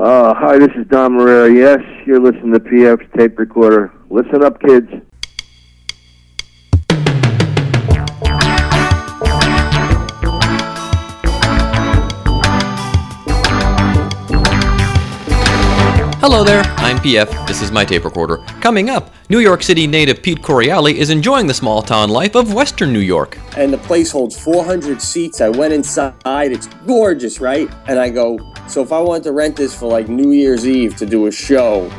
Uh, hi, this is Don Marrero. Yes, you're listening to PF's tape recorder. Listen up, kids. Hello there, I'm PF. This is my tape recorder. Coming up, New York City native Pete Correale is enjoying the small town life of Western New York. and the place holds 400 seats. I went inside. It's gorgeous, right? And I go, so if I wanted to rent this for like New Year's Eve to do a show,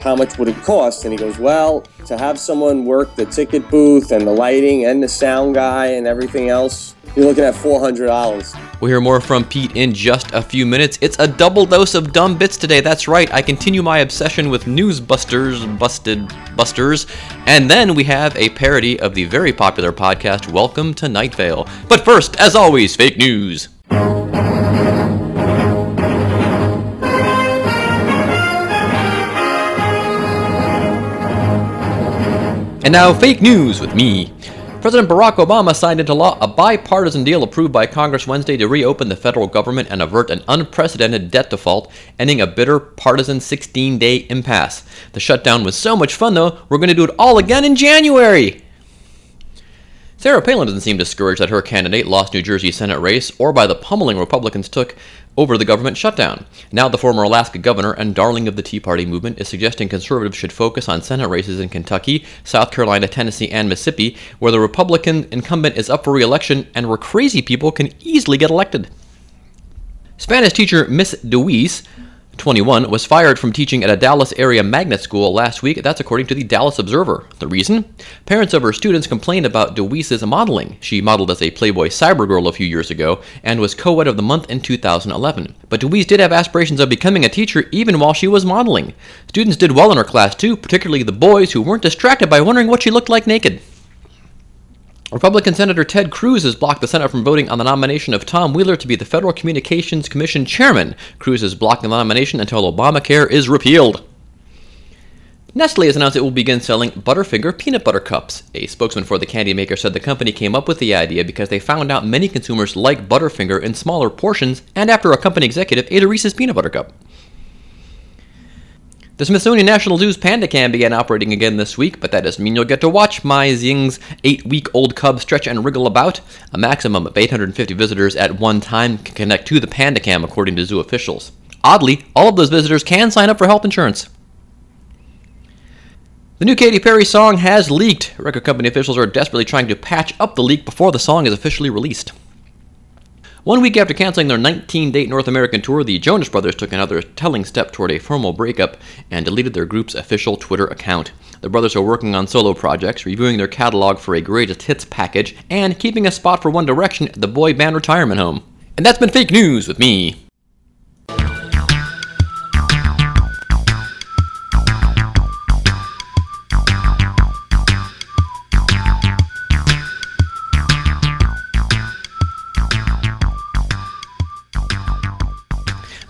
how much would it cost? And he goes, well, to have someone work the ticket booth and the lighting and the sound guy and everything else, you're looking at $400. We'll hear more from Pete in just a few minutes. It's a double dose of dumb bits today. That's right. I continue my obsession with Newsbusters, Busted Busters, and then we have a parody of the very popular podcast Welcome to Night Vale. But first, as always, fake news. And now, fake news with me. President Barack Obama signed into law a bipartisan deal approved by Congress Wednesday to reopen the federal government and avert an unprecedented debt default, ending a bitter partisan 16 day impasse. The shutdown was so much fun, though, we're going to do it all again in January! Sarah Palin doesn't seem discouraged that her candidate lost New Jersey Senate race or by the pummeling Republicans took over the government shutdown. Now, the former Alaska governor and darling of the Tea Party movement is suggesting conservatives should focus on Senate races in Kentucky, South Carolina, Tennessee, and Mississippi, where the Republican incumbent is up for re election and where crazy people can easily get elected. Spanish teacher Miss DeWeese, 21, was fired from teaching at a Dallas area magnet school last week. That's according to the Dallas Observer. The reason? Parents of her students complained about DeWeese's modeling. She modeled as a Playboy Cybergirl a few years ago and was co ed of the month in 2011. But DeWeese did have aspirations of becoming a teacher even while she was modeling. Students did well in her class too, particularly the boys who weren't distracted by wondering what she looked like naked. Republican Senator Ted Cruz has blocked the Senate from voting on the nomination of Tom Wheeler to be the Federal Communications Commission chairman. Cruz is blocking the nomination until Obamacare is repealed. Nestle has announced it will begin selling Butterfinger peanut butter cups. A spokesman for the candy maker said the company came up with the idea because they found out many consumers like Butterfinger in smaller portions and after a company executive ate a Reese's peanut butter cup. The Smithsonian National Zoo's Panda Cam began operating again this week, but that doesn't mean you'll get to watch Mei Xiang's eight week old cub stretch and wriggle about. A maximum of 850 visitors at one time can connect to the Panda Cam, according to zoo officials. Oddly, all of those visitors can sign up for health insurance. The new Katy Perry song has leaked. Record company officials are desperately trying to patch up the leak before the song is officially released. One week after canceling their 19 date North American tour, the Jonas Brothers took another telling step toward a formal breakup and deleted their group's official Twitter account. The brothers are working on solo projects, reviewing their catalog for a greatest hits package, and keeping a spot for One Direction at the boy band retirement home. And that's been fake news with me.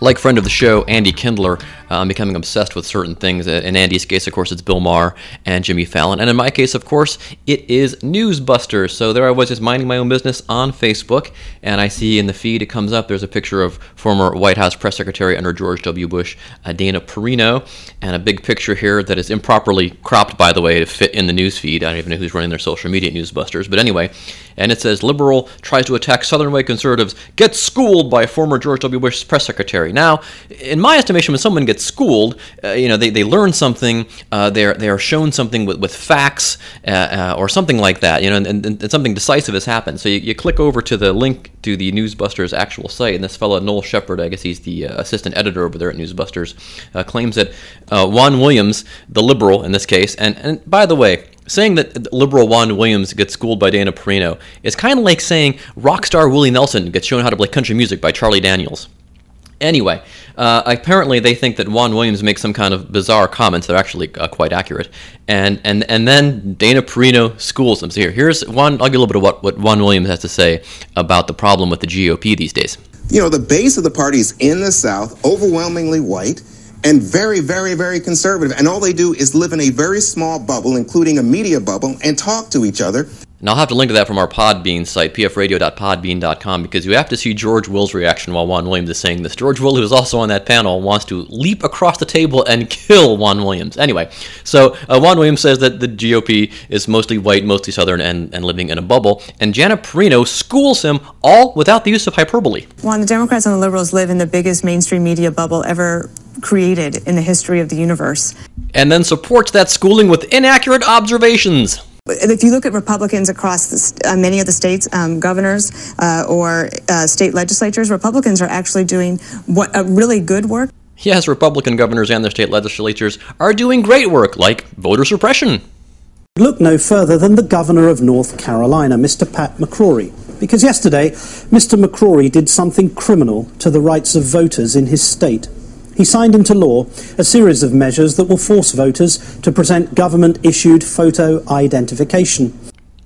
Like friend of the show, Andy Kindler, I'm becoming obsessed with certain things. Uh, In Andy's case, of course, it's Bill Maher and Jimmy Fallon. And in my case, of course, it is Newsbusters. So there I was just minding my own business on Facebook, and I see in the feed it comes up, there's a picture of former White House press secretary under George W. Bush, uh, Dana Perino, and a big picture here that is improperly cropped, by the way, to fit in the news feed. I don't even know who's running their social media at Newsbusters. But anyway, and it says liberal tries to attack Southern white conservatives, gets schooled by former George W. Bush press secretary. Now, in my estimation, when someone gets schooled, uh, you know, they, they learn something, uh, they're, they are shown something with, with facts uh, uh, or something like that, you know, and, and, and something decisive has happened. So you, you click over to the link to the Newsbusters actual site, and this fellow, Noel Sheppard, I guess he's the uh, assistant editor over there at Newsbusters, uh, claims that Juan Williams, the liberal in this case, and, and by the way, saying that liberal Juan Williams gets schooled by Dana Perino is kind of like saying rock star Willie Nelson gets shown how to play country music by Charlie Daniels. Anyway, uh, apparently they think that Juan Williams makes some kind of bizarre comments that are actually uh, quite accurate, and and and then Dana Perino schools them. So here, here's one. I'll give a little bit of what what Juan Williams has to say about the problem with the GOP these days. You know, the base of the party is in the South, overwhelmingly white, and very, very, very conservative. And all they do is live in a very small bubble, including a media bubble, and talk to each other. And I'll have to link to that from our Podbean site, pfradio.podbean.com, because you have to see George Will's reaction while Juan Williams is saying this. George Will, who is also on that panel, wants to leap across the table and kill Juan Williams. Anyway, so uh, Juan Williams says that the GOP is mostly white, mostly Southern, and, and living in a bubble. And Janet Perino schools him all without the use of hyperbole. Juan, the Democrats and the liberals live in the biggest mainstream media bubble ever created in the history of the universe. And then supports that schooling with inaccurate observations. If you look at Republicans across the, uh, many of the states, um, governors uh, or uh, state legislatures, Republicans are actually doing what a really good work. Yes, Republican governors and their state legislatures are doing great work, like voter suppression. Look no further than the governor of North Carolina, Mr. Pat McCrory, because yesterday Mr. McCrory did something criminal to the rights of voters in his state he signed into law a series of measures that will force voters to present government issued photo identification.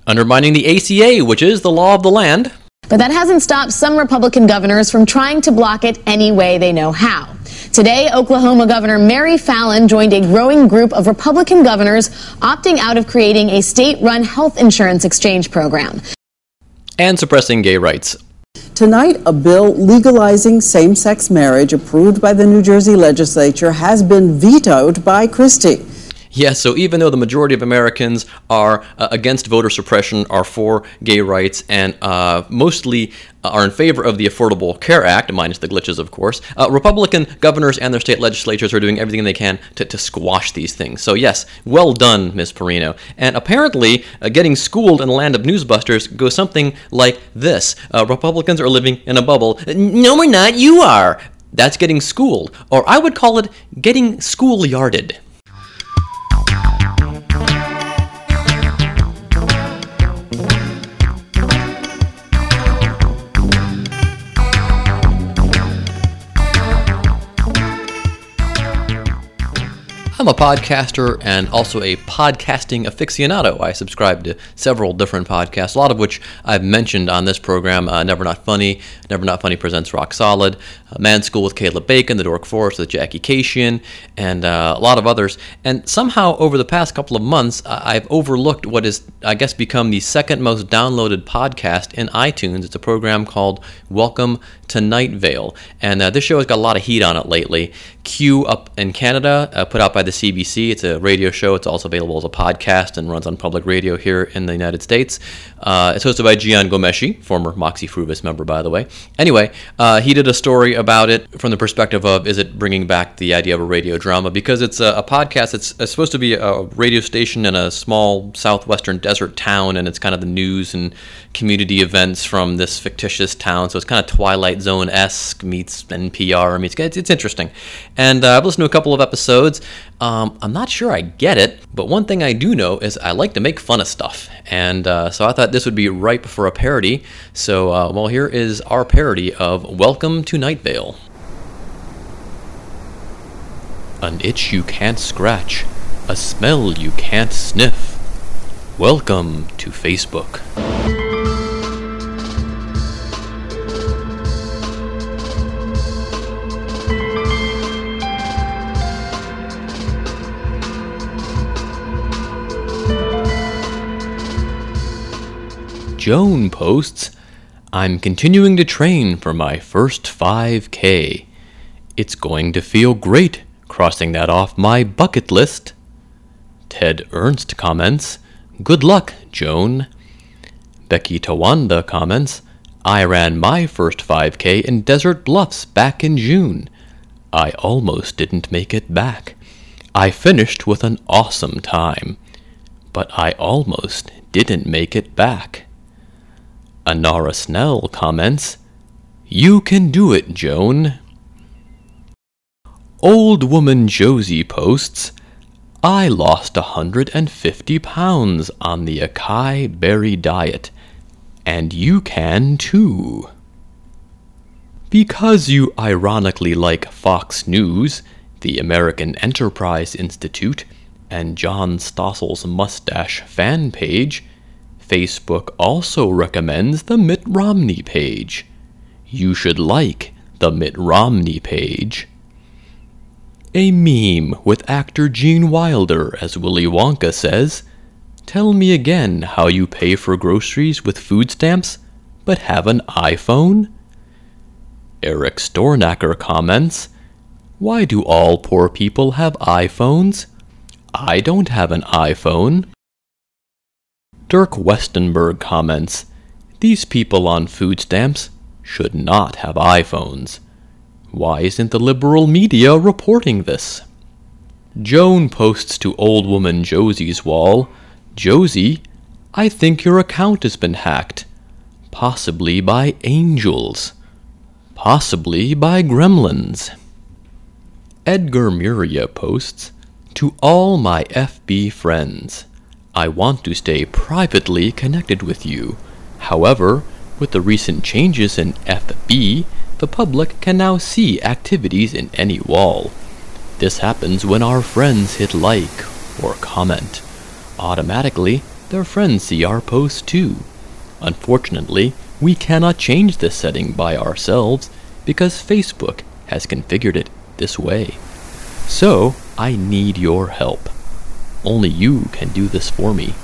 Undermining the ACA, which is the law of the land. But that hasn't stopped some Republican governors from trying to block it any way they know how. Today, Oklahoma Governor Mary Fallin joined a growing group of Republican governors opting out of creating a state run health insurance exchange program. And suppressing gay rights. Tonight, a bill legalizing same sex marriage approved by the New Jersey legislature has been vetoed by Christie. Yes, so even though the majority of Americans are uh, against voter suppression, are for gay rights, and uh, mostly uh, are in favor of the Affordable Care Act, minus the glitches, of course, uh, Republican governors and their state legislatures are doing everything they can to, to squash these things. So, yes, well done, Ms. Perino. And apparently, uh, getting schooled in the land of newsbusters goes something like this uh, Republicans are living in a bubble. No, we're not, you are. That's getting schooled. Or I would call it getting schoolyarded. I'm a podcaster and also a podcasting aficionado. I subscribe to several different podcasts, a lot of which I've mentioned on this program uh, Never Not Funny, Never Not Funny Presents Rock Solid, uh, Man School with Caleb Bacon, The Dork Forest with Jackie Kashian, and uh, a lot of others. And somehow, over the past couple of months, I've overlooked what is, I guess, become the second most downloaded podcast in iTunes. It's a program called Welcome to Night Vale. And uh, this show has got a lot of heat on it lately. Q up in Canada, uh, put out by the CBC. It's a radio show. It's also available as a podcast and runs on public radio here in the United States. Uh, it's hosted by Jian Ghomeshi, former Moxy Früvous member, by the way. Anyway, uh, he did a story about it from the perspective of is it bringing back the idea of a radio drama? Because it's a, a podcast. It's, it's, supposed to be a radio station in a small southwestern desert town, and it's kind of the news and community events from this fictitious town. So it's kind of Twilight Zone esque meets NPR meets. It's, it's interesting, and uh, I've listened to a couple of episodes. Um, I'm not sure I get it, but one thing I do know is I like to make fun of stuff, and uh, so I thought this would be ripe for a parody. So, uh, well, here is our parody of "Welcome to Night Vale." An itch you can't scratch, a smell you can't sniff. Welcome to Facebook. Joan posts, I'm continuing to train for my first 5K. It's going to feel great crossing that off my bucket list. Ted Ernst comments, Good luck, Joan. Becky Tawanda comments, I ran my first 5K in Desert Bluffs back in June. I almost didn't make it back. I finished with an awesome time, but I almost didn't make it back. Anara Snell comments, You can do it, Joan. Old Woman Josie posts, I lost a 150 pounds on the acai berry diet, and you can too. Because you ironically like Fox News, the American Enterprise Institute, and John Stossel's mustache fan page, Facebook also recommends the Mitt Romney page. You should like the Mitt Romney page. A meme with actor Gene Wilder as Willy Wonka says, Tell me again how you pay for groceries with food stamps but have an iPhone? Eric Stornacker comments, Why do all poor people have iPhones? I don't have an iPhone. Dirk Westenberg comments, These people on food stamps should not have iPhones. Why isn't the liberal media reporting this? Joan posts to old woman Josie's wall, Josie, I think your account has been hacked. Possibly by angels. Possibly by gremlins. Edgar Muria posts, To all my FB friends, I want to stay privately connected with you. However, with the recent changes in FB, the public can now see activities in any wall. This happens when our friends hit like or comment. Automatically, their friends see our posts too. Unfortunately, we cannot change this setting by ourselves because Facebook has configured it this way. So, I need your help. Only you can do this for me.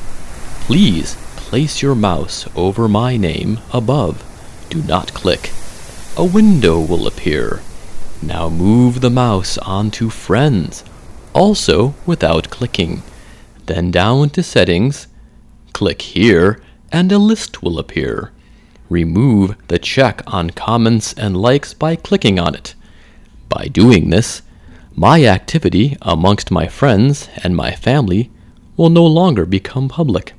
Please place your mouse over my name above. Do not click. A window will appear. Now move the mouse onto Friends, also without clicking. Then down to Settings. Click here, and a list will appear. Remove the check on comments and likes by clicking on it. By doing this, my activity amongst my friends and my family will no longer become public.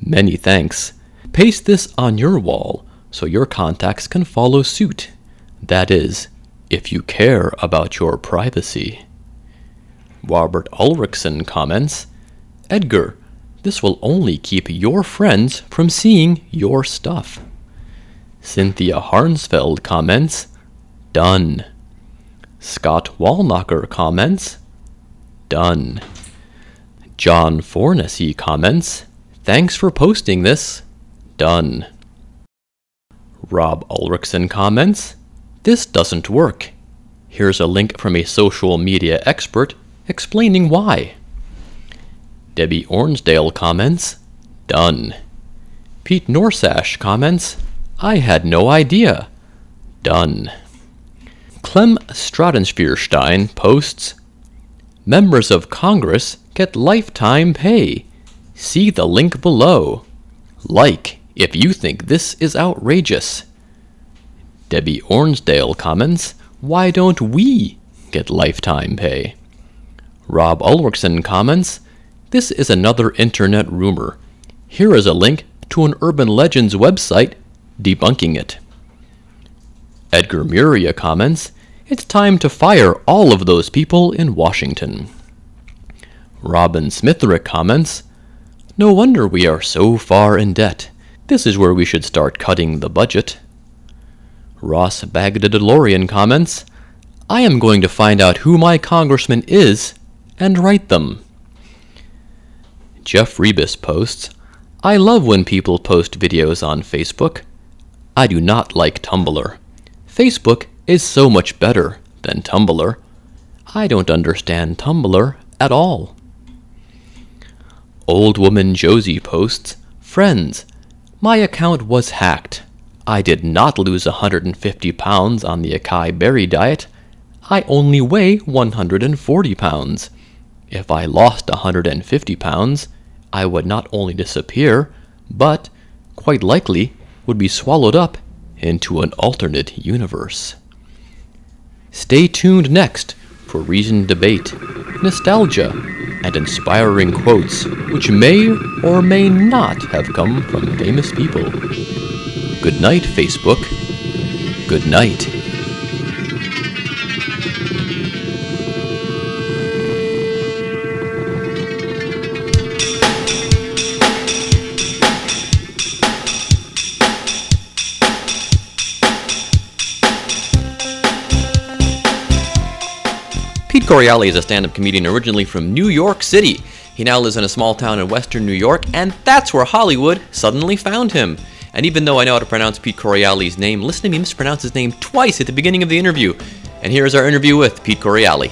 Many thanks. Paste this on your wall so your contacts can follow suit. That is, if you care about your privacy. Robert Ulrichsen comments Edgar, this will only keep your friends from seeing your stuff. Cynthia Harnsfeld comments Done. Scott Wallnacher comments Done. John Fornessy comments Thanks for posting this. Done. Rob Ulrichsen comments, This doesn't work. Here's a link from a social media expert explaining why. Debbie Ornsdale comments, Done. Pete Norsash comments, I had no idea. Done. Clem Stratenspierstein posts, Members of Congress get lifetime pay. See the link below. Like if you think this is outrageous. Debbie Ornsdale comments, Why don't we get lifetime pay? Rob Ulrichsen comments, This is another internet rumor. Here is a link to an Urban Legends website debunking it. Edgar Muria comments, It's time to fire all of those people in Washington. Robin Smithrick comments, No wonder we are so far in debt. This is where we should start cutting the budget. Ross Bagdadalorian comments, I am going to find out who my congressman is and write them. Jeff Rebus posts, I love when people post videos on Facebook. I do not like Tumblr. Facebook is so much better than Tumblr. I don't understand Tumblr at all. Old Woman Josie posts, Friends, my account was hacked. I did not lose 150 pounds on the acai berry diet. I only weigh 140 pounds. If I lost 150 pounds, I would not only disappear, but, quite likely, would be swallowed up into an alternate universe. Stay tuned next for reasoned debate, nostalgia, and inspiring quotes which may or may not have come from famous people. Good night, Facebook. Good night. Correale is a stand-up comedian originally from New York City. He now lives in a small town in western New York, and that's where Hollywood suddenly found him. And even though I know how to pronounce Pete Correale's name, listen to me mispronounce his name twice at the beginning of the interview. And here is our interview with Pete Correale.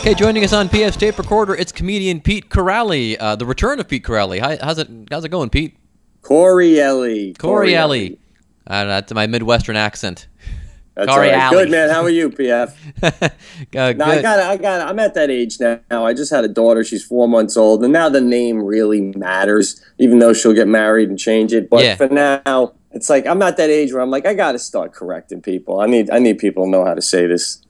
Okay, joining us on PS Tape Recorder, it's comedian Pete Corrali, uh, the return of Pete Corrali. Hi, how's it, how's it going, Pete? Correale. Correale. Uh, that's my Midwestern accent. That's all right. Good man. How are you, PF? uh, No, I got. I got. I'm at that age now. I just had a daughter. She's four months old, and now the name really matters, even though she'll get married and change it. But Yeah. for now, it's like I'm at that age where I'm like, I got to start correcting people. I need, I need people to know how to say this.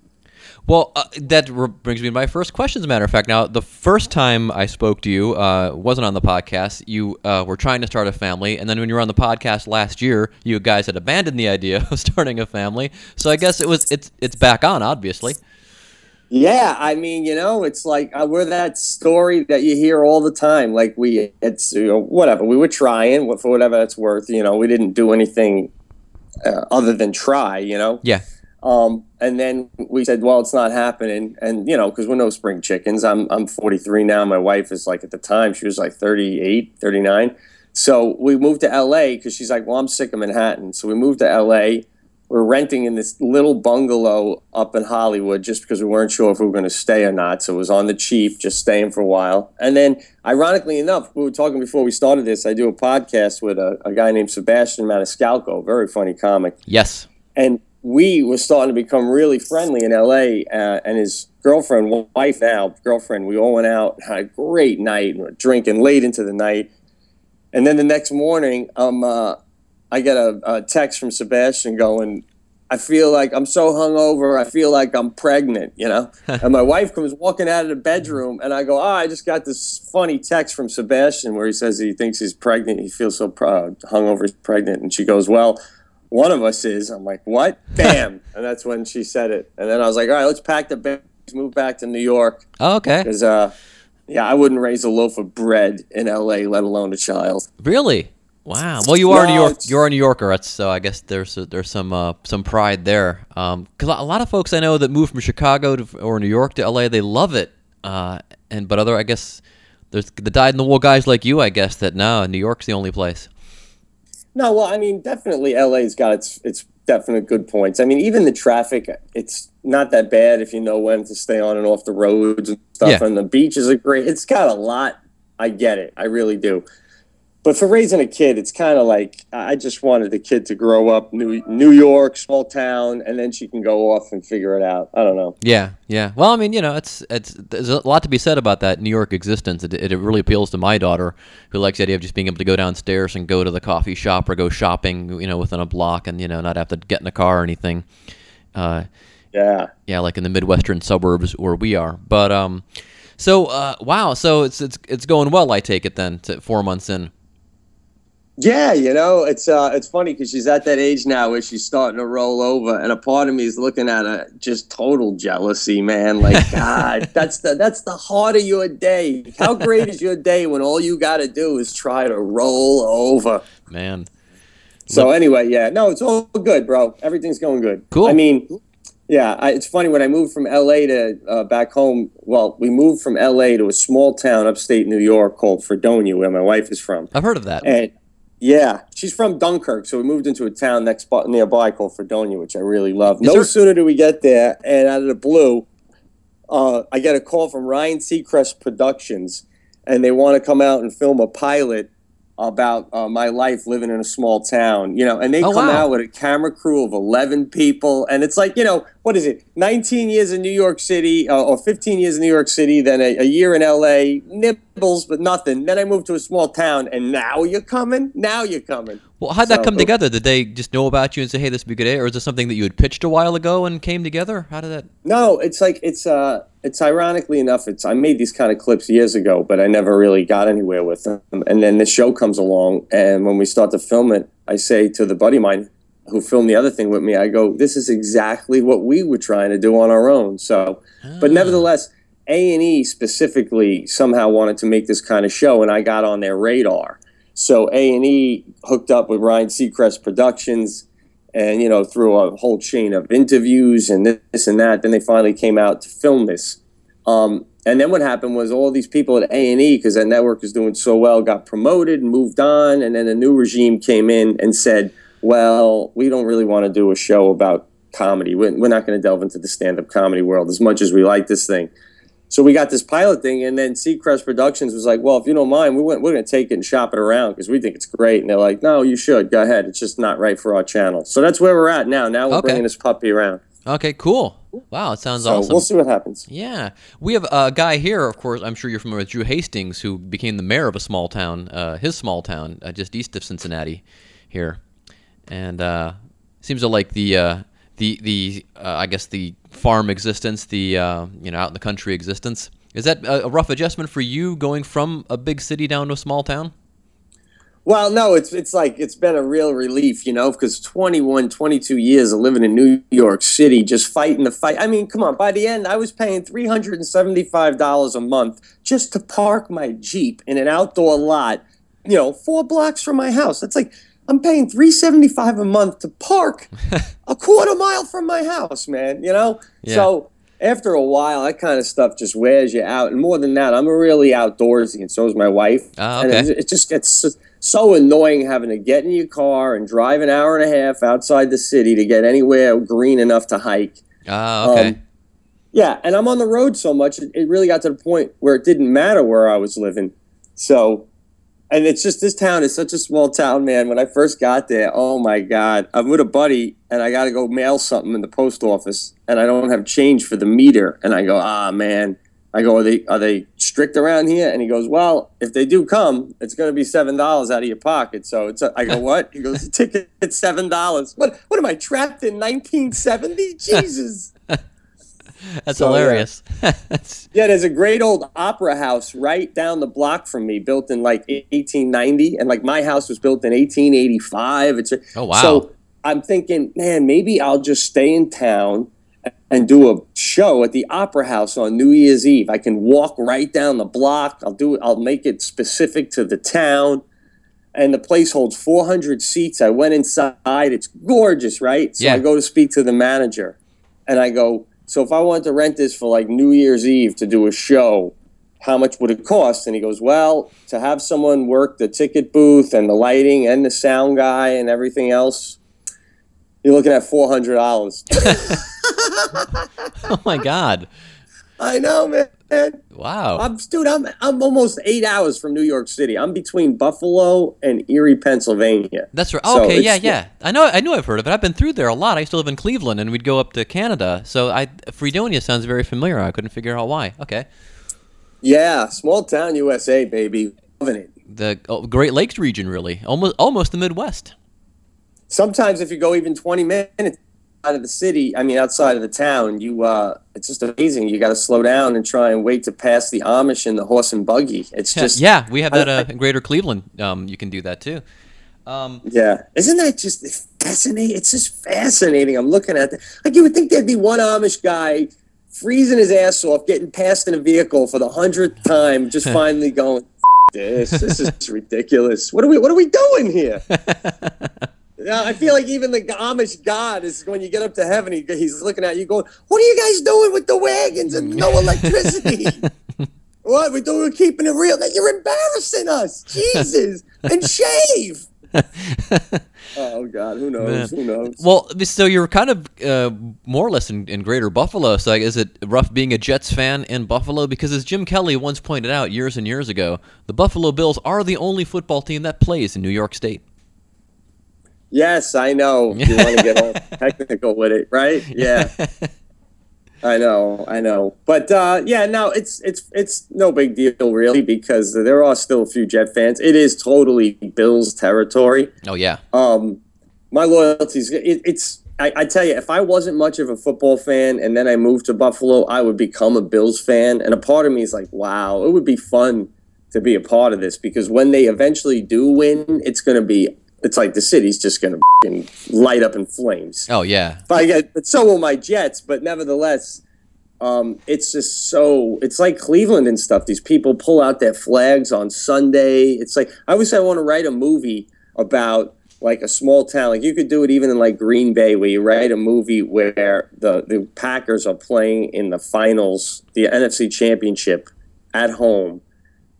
Well, uh, that re- brings me to my first question. As a matter of fact, now the first time I spoke to you uh, wasn't on the podcast. You uh, were trying to start a family, and then when you were on the podcast last year, you guys had abandoned the idea of starting a family. So I guess it was it's it's back on, obviously. Yeah, I mean, you know, it's like uh, we're that story that you hear all the time. Like we, it's you know, whatever we were trying for whatever that's worth. You know, we didn't do anything uh, other than try. You know. Yeah. Um, and then we said, well, it's not happening. And, you know, because we're no spring chickens. I'm, I'm 43 now. My wife is like, at the time, she was like 38, 39. So we moved to LA because she's like, well, I'm sick of Manhattan. So we moved to LA. We're renting in this little bungalow up in Hollywood just because we weren't sure if we were going to stay or not. So it was on the cheap, just staying for a while. And then, ironically enough, we were talking before we started this. I do a podcast with a, a guy named Sebastian Maniscalco, very funny comic Yes. and we were starting to become really friendly in LA. Uh, and his girlfriend, wife now, girlfriend, we all went out, had a great night, and were drinking late into the night. And then the next morning, um, uh, I get a, a text from Sebastian going, I feel like I'm so hungover. I feel like I'm pregnant, you know. and my wife comes walking out of the bedroom, and I go, "Oh, I just got this funny text from Sebastian where he says he thinks he's pregnant. He feels so proud, hungover, he's pregnant." And she goes, "Well, one of us is." I'm like, "What?" Bam! and that's when she said it. And then I was like, "All right, let's pack the bags, move back to New York." Oh, okay. Because, uh, yeah, I wouldn't raise a loaf of bread in L.A., let alone a child. Really? Wow. Well, you are a New No, York. You're a New Yorker, so I guess there's there's some uh, some pride there. Because a lot of folks I know that move from Chicago to, or New York to LA, they love it. Uh, and but other, I guess, there's the dyed in the wool guys like you. I guess that no, New York's the only place. No, well, I mean, definitely LA's got its its definite good points. I mean, even the traffic, it's not that bad if you know when to stay on and off the roads and stuff. Yeah. And the beach is a great. It's got a lot. I get it. I really do. But for raising a kid, it's kind of like I just wanted the kid to grow up New New York, small town, and then she can go off and figure it out. I don't know. Yeah, yeah. Well, I mean, you know, it's it's there's a lot to be said about that New York existence. It, it really appeals to my daughter, who likes the idea of just being able to go downstairs and go to the coffee shop or go shopping, you know, within a block, and you know, not have to get in a car or anything. Uh, Yeah. yeah, like in the midwestern suburbs where we are. But um, so uh, wow, so it's it's it's going well. I take it then, to four months in. Yeah, you know, it's uh, it's funny because she's at that age now where she's starting to roll over, and a part of me is looking at her just total jealousy, man. Like, God, that's the that's the heart of your day. How great is your day when all you got to do is try to roll over? Man, So anyway, yeah, no, it's all good, bro. Everything's going good. Cool. I mean, yeah, I, it's funny when I moved from LA to uh, back home. Well, we moved from LA to a small town upstate New York called Fredonia, where my wife is from. I've heard of that. And yeah, she's from Dunkirk, so we moved into a town next spot nearby called Fredonia, which I really love. No there- sooner do we get there, and out of the blue, uh, I get a call from Ryan Seacrest Productions, and they want to come out and film a pilot about uh, my life living in a small town. You know, and they Oh, come wow. out with a camera crew of eleven people, and it's like you know what is it? Nineteen years in New York City, uh, or fifteen years in New York City, then a, a year in L.A. Nibbles, but nothing. Then I moved to a small town, and now you're coming. Now you're coming. Well, how'd that come together? Did they just know about you and say, "Hey, this would be a good," day? or is this something that you had pitched a while ago and came together? How did that? No, it's like it's uh it's ironically enough, it's I made these kind of clips years ago, but I never really got anywhere with them. And then this show comes along and when we start to film it, I say to the buddy of mine who filmed the other thing with me, I go, This is exactly what we were trying to do on our own. So but ah. nevertheless, A and E specifically somehow wanted to make this kind of show and I got on their radar. So A and E hooked up with Ryan Seacrest Productions and you know through a whole chain of interviews and this and that then they finally came out to film this. Um, and then what happened was all these people at a&e because that network is doing so well got promoted and moved on and then a new regime came in and said well we don't really want to do a show about comedy. We're, we're not going to delve into the stand-up comedy world as much as we like this thing so we got this pilot thing, and then Seacrest Productions was like, "Well, if you don't mind, we went, we're going to take it and shop it around because we think it's great." And they're like, "No, you should go ahead. It's just not right for our channel." So that's where we're at now. Now we're Okay. bringing this puppy around. Okay, cool. Wow, it sounds So awesome. we'll see what happens. Yeah, we have a guy here. Of course, I'm sure you're familiar with Drew Hastings, who became the mayor of a small town, uh, his small town, uh, just east of Cincinnati, here, and uh, seems to like the uh, the the uh, I guess the farm existence, the uh, you know out in the country existence. Is that a, a rough adjustment for you going from a big city down to a small town? Well, no, it's it's like it's been a real relief, you know, because 21, 22 years of living in New York City, just fighting the fight. I mean, come on, by the end, I was paying $375 a month just to park my Jeep in an outdoor lot, you know, four blocks from my house. That's like, I'm paying 375 a month to park a quarter mile from my house, man, you know? Yeah. So after a while, that kind of stuff just wears you out. And more than that, I'm a really outdoorsy, and so is my wife. Ah, And okay. it, it just gets so, so annoying having to get in your car and drive an hour and a half outside the city to get anywhere green enough to hike. Ah, okay. Um, Yeah, and I'm on the road so much, it really got to the point where it didn't matter where I was living. So, and it's just this town is such a small town, man. When I first got there, oh my God, I'm with a buddy and I got to go mail something in the post office and I don't have change for the meter. And I go, ah, man. I go, are they, are they strict around here? And he goes, well, if they do come, it's going to be $7 out of your pocket. So it's, a, I go, what? He goes, the ticket's $7. What, what am I trapped in 1970? Jesus. That's so, hilarious. That's- Yeah, there's a great old opera house right down the block from me, built in like 1890, and like my house was built in 1885. It's a, Oh, wow. So I'm thinking, man, maybe I'll just stay in town and do a show at the opera house on New Year's Eve. I can walk right down the block. I'll do it. I'll make it specific to the town. And the place holds 400 seats. I went inside. It's gorgeous, right? So Yeah. I go to speak to the manager, and I go, so if I wanted to rent this for like New Year's Eve to do a show, how much would it cost? And he goes, well, to have someone work the ticket booth and the lighting and the sound guy and everything else, you're looking at four hundred dollars. oh my God! I know, man. Wow. I'm, dude, I'm I'm almost eight hours from New York City. I'm between Buffalo and Erie, Pennsylvania. That's right. So Okay, yeah, yeah. I know. I know. I've heard of it. I've been through there a lot. I used to live in Cleveland, and we'd go up to Canada. So I Fredonia sounds very familiar. I couldn't figure out why. Okay. Yeah, small town USA, baby. Loving it. The oh, Great Lakes region, really, almost almost the Midwest. sometimes if you go even 20 minutes of the city i mean outside of the town you uh it's just amazing. You got to slow down and try and wait to pass the amish in the horse and buggy. It's just yeah, we have that uh, in Greater Cleveland. Um, you can do that too. Um, yeah. Isn't that just fascinating it's just fascinating. I'm looking at that like you would think there'd be one amish guy freezing his ass off getting passed in a vehicle for the hundredth time just finally going this this is ridiculous. What are we what are we doing here Yeah, I feel like even the Amish God is when you get up to heaven, he, he's looking at you going, What are you guys doing with the wagons and no electricity? what? We're doing, we're keeping it real. That You're embarrassing us. Jesus. And shave. oh, God. Who knows? Man. Who knows? well, so you're kind of uh, more or less in, in Greater Buffalo. So is it rough being a Jets fan in Buffalo? Because as Jim Kelly once pointed out years and years ago, the Buffalo Bills are the only football team that plays in New York State. Yes, I know. You want to get all technical with it, right? Yeah. I know, I know, but uh, yeah, no, it's it's it's no big deal really because there are still a few Jet fans. It is totally Bills territory. Oh yeah. Um, my loyalties, it, it's I, I tell you, if I wasn't much of a football fan and then I moved to Buffalo, I would become a Bills fan. And a part of me is like, wow, it would be fun to be a part of this because when they eventually do win, it's going to be, it's like the city's just going to light up in flames. Oh yeah. But I get, but so will my Jets. But nevertheless, um, it's just so. It's like Cleveland and stuff. These people pull out their flags on Sunday. It's like I always say I want to write a movie about like a small town. Like you could do it even in like Green Bay, where you write a movie where the the Packers are playing in the finals, the NFC Championship, at home,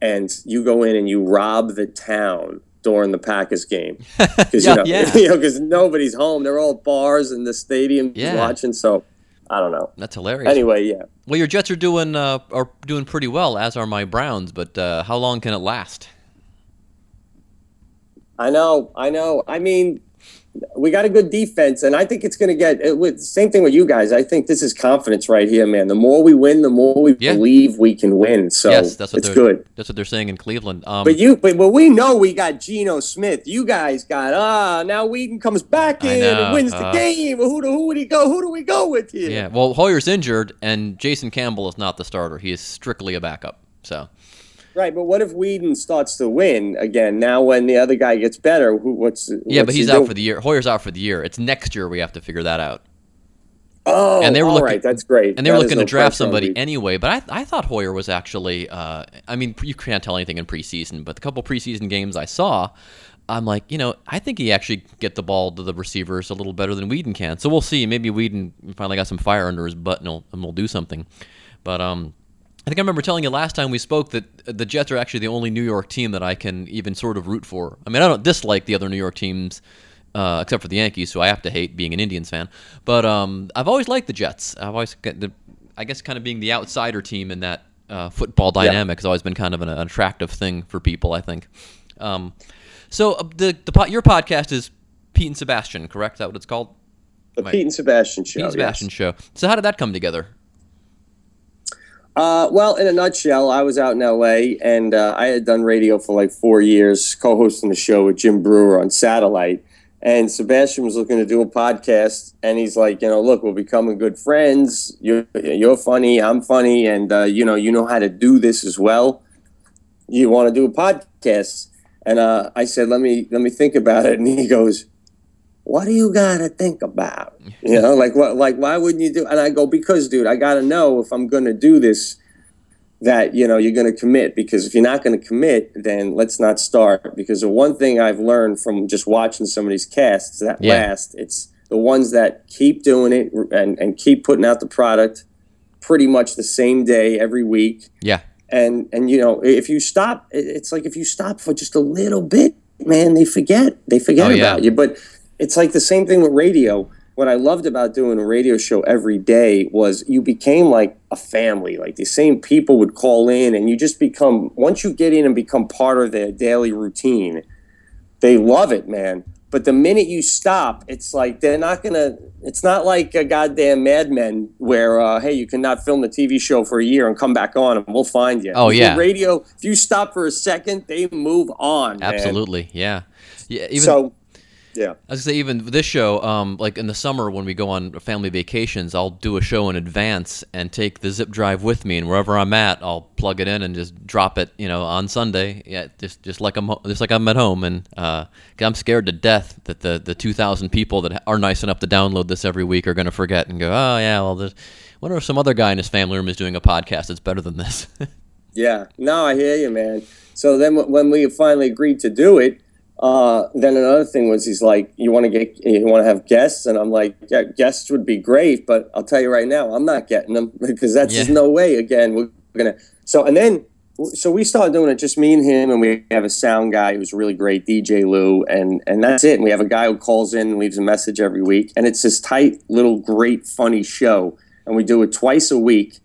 and you go in and you rob the town during the Packers game because Yeah, you know yeah. you know nobody's home. They're all bars and the stadium Yeah. watching. So I don't know. That's hilarious. Anyway, yeah. Well, your Jets are doing uh, are doing pretty well, as are my Browns. But uh, how long can it last? I know, I know. I mean, we got a good defense, and I think it's going to get it, with same thing with you guys. I think this is confidence right here, man. The more we win, the more we Yeah. believe we can win. So yes, that's what it's they're, good. That's what they're saying in Cleveland. Um, But you, but well, we know we got Geno Smith. You guys got ah. Now Weeden comes back in know, and wins the uh, game. Who do who would he go? Who do we go with here? yeah. Well, Hoyer's injured, and Jason Campbell is not the starter. He is strictly a backup. So Right, but what if Weeden starts to win again? Now, when the other guy gets better, who? What's yeah, what's but he he's out do? for the year. Hoyer's out for the year. It's next year we have to figure that out. Oh, and they were all looking, right, that's great. And they were That is looking no to draft somebody anyway. But I, I thought Hoyer was actually. Uh, I mean, you can't tell anything in preseason, but the couple preseason games I saw, I'm like, you know, I think he actually get the ball to the receivers a little better than Weeden can. So we'll see. Maybe Weeden finally got some fire under his butt and and we'll do something. But um, I think I remember telling you last time we spoke that the Jets are actually the only New York team that I can even sort of root for. I mean, I don't dislike the other New York teams. Uh, except for the Yankees, who I have to hate being an Indians fan. But um, I've always liked the Jets. I've always, the, I guess, kind of being the outsider team in that uh, football dynamic has always been kind of an, an attractive thing for people. I think. Um, so uh, the the your podcast is Pete and Sebastian, correct? Is that what it's called? The. Pete and Sebastian show. Pete and yes. Sebastian show. So how did that come together? Uh, well, in a nutshell, I was out in L.A. and uh, I had done radio for like four years, co-hosting the show with Jim Breuer on satellite. And Sebastian was looking to do a podcast, and he's like, you know, look, we're becoming good friends. You're you're funny, I'm funny, and uh, you know, you know how to do this as well. You want to do a podcast? And uh, I said, let me let me think about it. And he goes, what do you gotta think about? You know, like what, like why wouldn't you do? And I go because, dude, I gotta know if I'm gonna do this, that you know you're gonna commit. Because if you're not gonna commit, then let's not start. Because the one thing I've learned from just watching some of these casts that Yeah. last, it's the ones that keep doing it and and keep putting out the product pretty much the same day every week Yeah. and and you know if you stop it's like if you stop for just a little bit man they forget they forget Oh, yeah. about you but it's like the same thing with radio what i loved about doing a radio show every day was you became like a family like the same people would call in and you just become once you get in and become part of their daily routine they love it man but the minute you stop it's like they're not gonna it's not like a goddamn mad men where uh, hey you cannot film the tv show for a year and come back on and we'll find you Oh, yeah. radio if you stop for a second they move on man. Absolutely. Yeah. Yeah. Even so yeah I was say even this show, um, like in the summer when we go on family vacations, I'll do a show in advance and take the zip drive with me, and wherever I'm at, I'll plug it in and just drop it, you know, on Sunday. Yeah, just just like I'm just like I'm at home, and uh, I'm scared to death that the the 2,000 people that are nice enough to download this every week are gonna forget and go, oh yeah, well, there's, wonder if some other guy in his family room is doing a podcast that's better than this. Yeah, no, I hear you, man. So then, w- when we finally agreed to do it, uh, then another thing was he's like, "You want to get, you want to have guests?" And I'm like, "Yeah, guests would be great, but I'll tell you right now, I'm not getting them because that's just Yeah. no way. Again, we're gonna." So and then, so we started doing it just me and him, and we have a sound guy who's really great, DJ Lou, and and that's it. And we have a guy who calls in and leaves a message every week, and it's this tight little, great, funny show, and we do it twice a week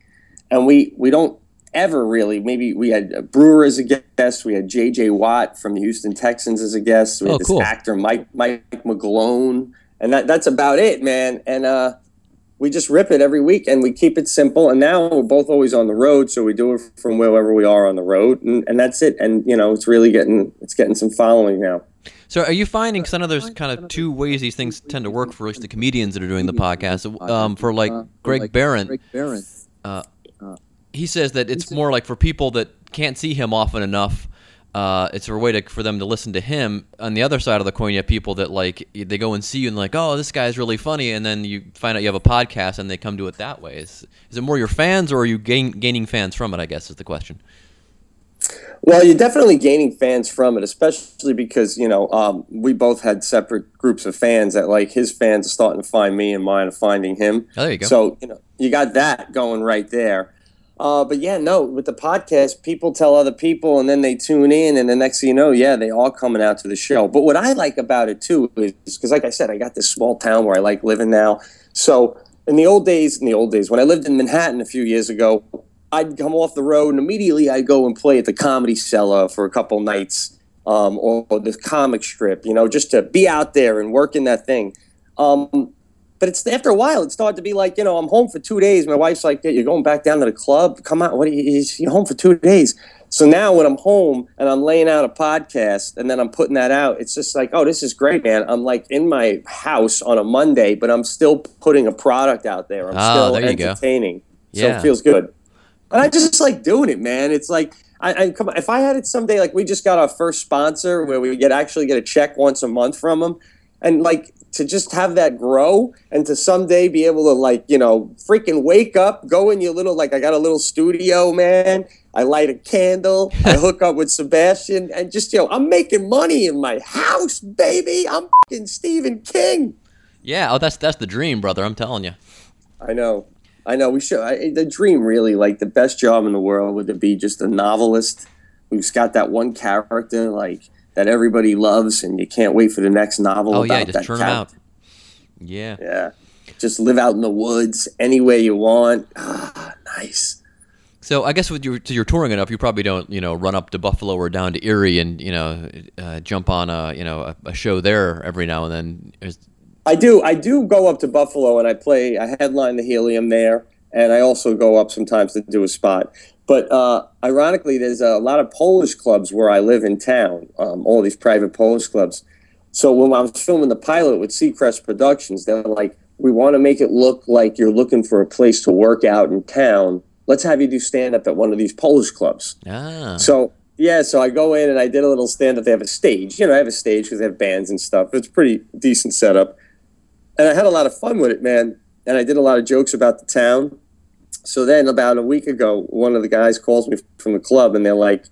and we we don't ever really maybe we had Breuer as a guest we had JJ Watt from the Houston Texans as a guest we had Oh, this cool. actor Mike Mike McGlone and that that's about it man and uh we just rip it every week and we keep it simple and now we're both always on the road so we do it from wherever we are on the road and, and that's it and you know it's really getting it's getting some following now So, are you finding? Because I know there's kind of two ways these things tend to work for at least the comedians that are doing the podcast. Um, for like Greg Barron, uh, he says that it's more like for people that can't see him often enough. Uh, it's a way to, for them to listen to him. On the other side of the coin, you have people that like they go and see you and like, oh, this guy's really funny, and then you find out you have a podcast and they come to it that way. Is, is it more your fans or are you gain, gaining fans from it? I guess is the question. Well, you're definitely gaining fans from it, especially because you know um, we both had separate groups of fans. That like his fans are starting to find me, and mine are finding him. Oh, there you go. So you know you got that going right there. Uh, but yeah, no, with the podcast, people tell other people, and then they tune in, and the next thing you know, yeah, they all coming out to the show. But what I like about it too is because, like I said, I got this small town where I like living now. So in the old days, in the old days, when I lived in Manhattan a few years ago, I'd come off the road and immediately I'd go and play at the Comedy Cellar for a couple nights um, or, the comic strip, you know, just to be out there and work in that thing. Um, but it's after a while, it started to be like, you know, I'm home for two days. My wife's like, "You're going back down to the club? Come on, what? Are you, you're home for two days." So now when I'm home and I'm laying out a podcast and then I'm putting that out, it's just like, oh, this is great, man. I'm like in my house on a Monday, but I'm still putting a product out there. I'm Oh, still there entertaining. So Yeah. it feels good. And I just like doing it, man. It's like I, I come if I had it someday, like we just got our first sponsor where we get actually get a check once a month from them, and like to just have that grow and to someday be able to like you know freaking wake up, go in your little like I got a little studio, man. I light a candle, I hook up with Sebastian, and just you know I'm making money in my house, baby. I'm fucking Stephen King. Yeah, oh, that's that's the dream, brother. I'm telling you. I know. I know. We should. I, the dream, really, like the best job in the world, would to be just a novelist who's got that one character, like that everybody loves, and you can't wait for the next novel. Oh yeah, about just that churn out. Yeah. Yeah, just live out in the woods anywhere you want. Ah, nice. So I guess with your to your touring enough, you probably don't you know run up to Buffalo or down to Erie and you know uh, jump on a you know a, a show there every now and then. I do. I do go up to Buffalo and I play. I headline the Helium there, and I also go up sometimes to do a spot. But uh, ironically, there's a lot of Polish clubs where I live in town. Um, all these private Polish clubs. So when I was filming the pilot with Seacrest Productions, they're like, "We want to make it look like you're looking for a place to work out in town. Let's have you do stand up at one of these Polish clubs." ah. So yeah, so I go in and I did a little stand up. They have a stage, you know, I have a stage because they have bands and stuff. It's pretty decent setup, and I had a lot of fun with it, man. And I did a lot of jokes about the town. So then, about a week ago, one of the guys calls me from the club, and they're like,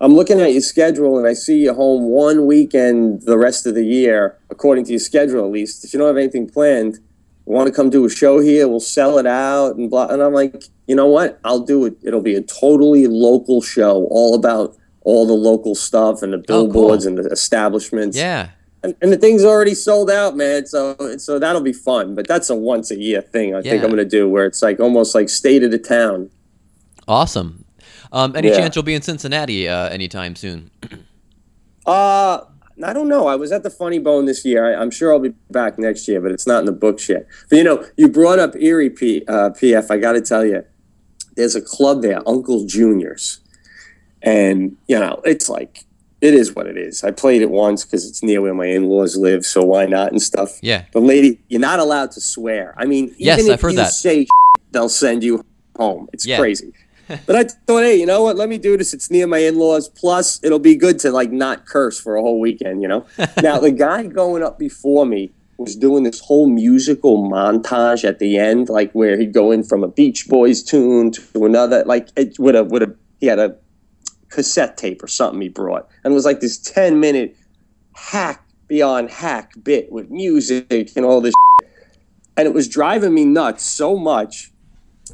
"I'm looking at your schedule, and I see you home one weekend the rest of the year, according to your schedule at least. If you don't have anything planned." Want to come do a show here? We'll sell it out and blah. And I'm like, you know what? I'll do it. It'll be a totally local show, all about all the local stuff and the oh, billboards and the establishments. yeah. And, and the thing's already sold out, man. So so that'll be fun. But that's a once a year thing. I think I'm going to do where it's like almost like state of the town. Awesome. Um, any Yeah. chance you'll be in Cincinnati uh, anytime soon? Uh I don't know. I was at the Funny Bone this year. I, I'm sure I'll be back next year, but it's not in the books yet. But you know, you brought up Erie P, uh, PF. I got to tell you, there's a club there, Uncle Junior's, and you know, it's like it is what it is. I played it once because it's near where my in-laws live, so why not and stuff. Yeah. But lady, you're not allowed to swear. I mean, even Yes, if I've heard you that. say they'll send you home. It's Yeah. crazy. But I thought, hey, you know what? Let me do this. It's near my in-laws. Plus, it'll be good to like not curse for a whole weekend. You know. now, the guy going up before me was doing this whole musical montage at the end, like where he'd go in from a Beach Boys tune to another, like it, with a with a he had a cassette tape or something he brought, and it was like this ten minute hack beyond hack bit with music and all this, and it was driving me nuts so much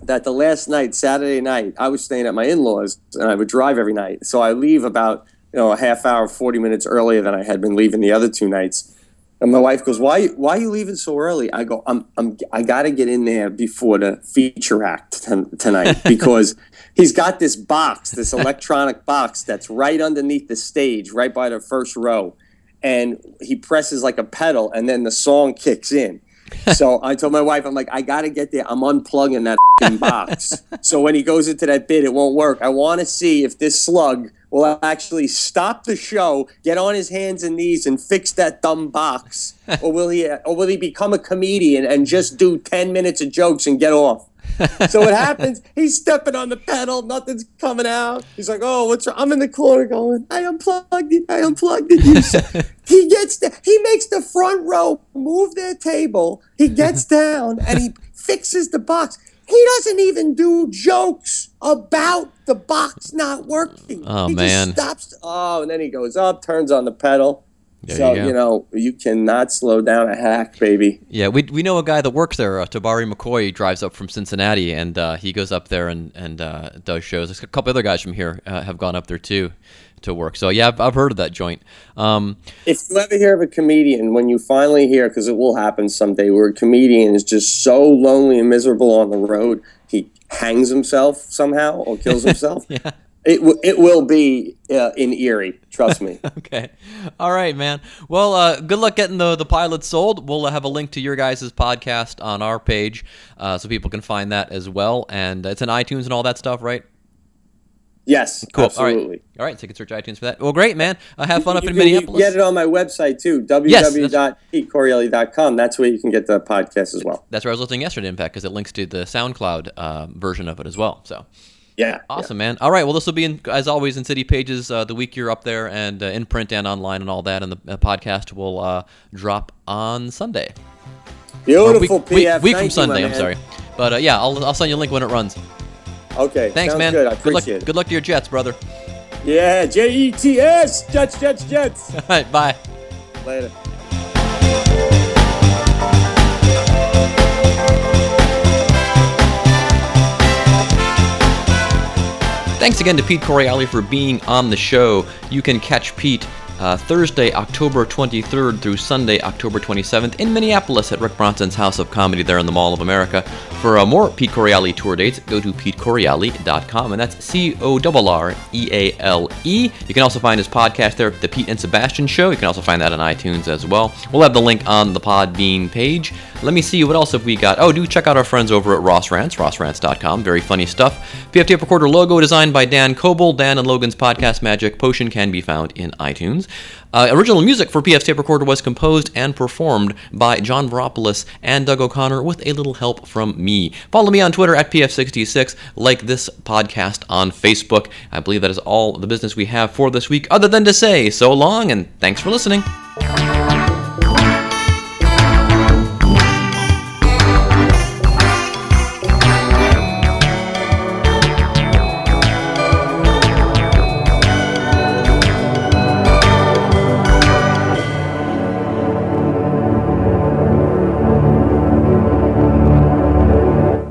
that the last night, Saturday night, I was staying at my in-laws, and I would drive every night. So I leave about you know a half hour, forty minutes earlier than I had been leaving the other two nights. And my wife goes, "Why? Why are you leaving so early?" I go, "I'm, I'm, I got to get in there before the feature act ton- tonight because he's got this box, this electronic box that's right underneath the stage, right by the first row, and he presses like a pedal, and then the song kicks in." so I told my wife, I'm like, I got to get there. I'm unplugging that box. so when he goes into that bit, it won't work. I want to see if this slug will actually stop the show, get on his hands and knees, and fix that dumb box, or will he, or will he become a comedian and just do ten minutes of jokes and get off? So what happens? He's stepping on the pedal, nothing's coming out. He's like, "Oh, what's wrong?" I'm in the corner going, "I unplugged it. I unplugged it." He gets the, he makes the front row move their table. He gets down and he fixes the box. He doesn't even do jokes about the box not working. Oh, he man. Just stops. Oh, and then he goes up, turns on the pedal. There so you you know you cannot slow down a hack, baby. Yeah, we we know a guy that works there. Uh, Tabari McCoy drives up from Cincinnati, and uh, he goes up there and and uh, does shows. A couple other guys from here uh, have gone up there too to work. So yeah, I've, I've heard of that joint. Um, If you ever hear of a comedian, when you finally hear, because it will happen someday, where a comedian is just so lonely and miserable on the road, he hangs himself somehow or kills himself. yeah. It, w- it will be uh, in Erie. Trust me. Okay. All right, man. Well, uh, good luck getting the the pilot sold. We'll uh, have a link to your guys' podcast on our page, uh, so people can find that as well. And it's in iTunes and all that stuff, right? yes, Cool. absolutely. All right. All right. So you can search iTunes for that. Well, great, man. Uh, have fun up You in you Minneapolis. get it on my website too, Yes, that's- www.petecorreale.com. That's where you can get the podcast as well. That's where I was listening yesterday, in fact, because it links to the SoundCloud uh, version of it as well. So Yeah. awesome, man. All right. Well, this will be in, as always in City Pages uh, the week you're up there, and uh, in print and online and all that. And the uh, podcast will uh, drop on Sunday. Beautiful week, week, PF. week Thank from Sunday. I'm sorry, but uh, yeah, I'll, I'll send you a link when it runs. Okay. Thanks, man. Good. I luck. it. Good luck to your Jets, brother. Yeah. J E T S. Jets. Jets. Jets. All right. Bye. Later. Thanks again to Pete Correale for being on the show. You can catch Pete uh, Thursday, October 23rd through Sunday, October 27th in Minneapolis at Rick Bronson's House of Comedy there in the Mall of America. For uh, more Pete Correale tour dates, go to petecorreale.com, and that's C O R R E A L E. You can also find his podcast there, The Pete and Sebastian Show. You can also find that on iTunes as well. We'll have the link on the Podbean page. Let me see what else have we got. Oh, do check out our friends over at Ross Rants, rossrants.com. Very funny stuff. PF Tape Recorder logo designed by Dan Coble. Dan and Logan's Podcast Magic Potion can be found in iTunes. Uh, original music for PF Tape Recorder was composed and performed by John Veropoulos and Doug O'Connor with a little help from me. Follow me on Twitter at PF66. Like this podcast on Facebook. I believe that is all the business we have for this week, other than to say so long and thanks for listening.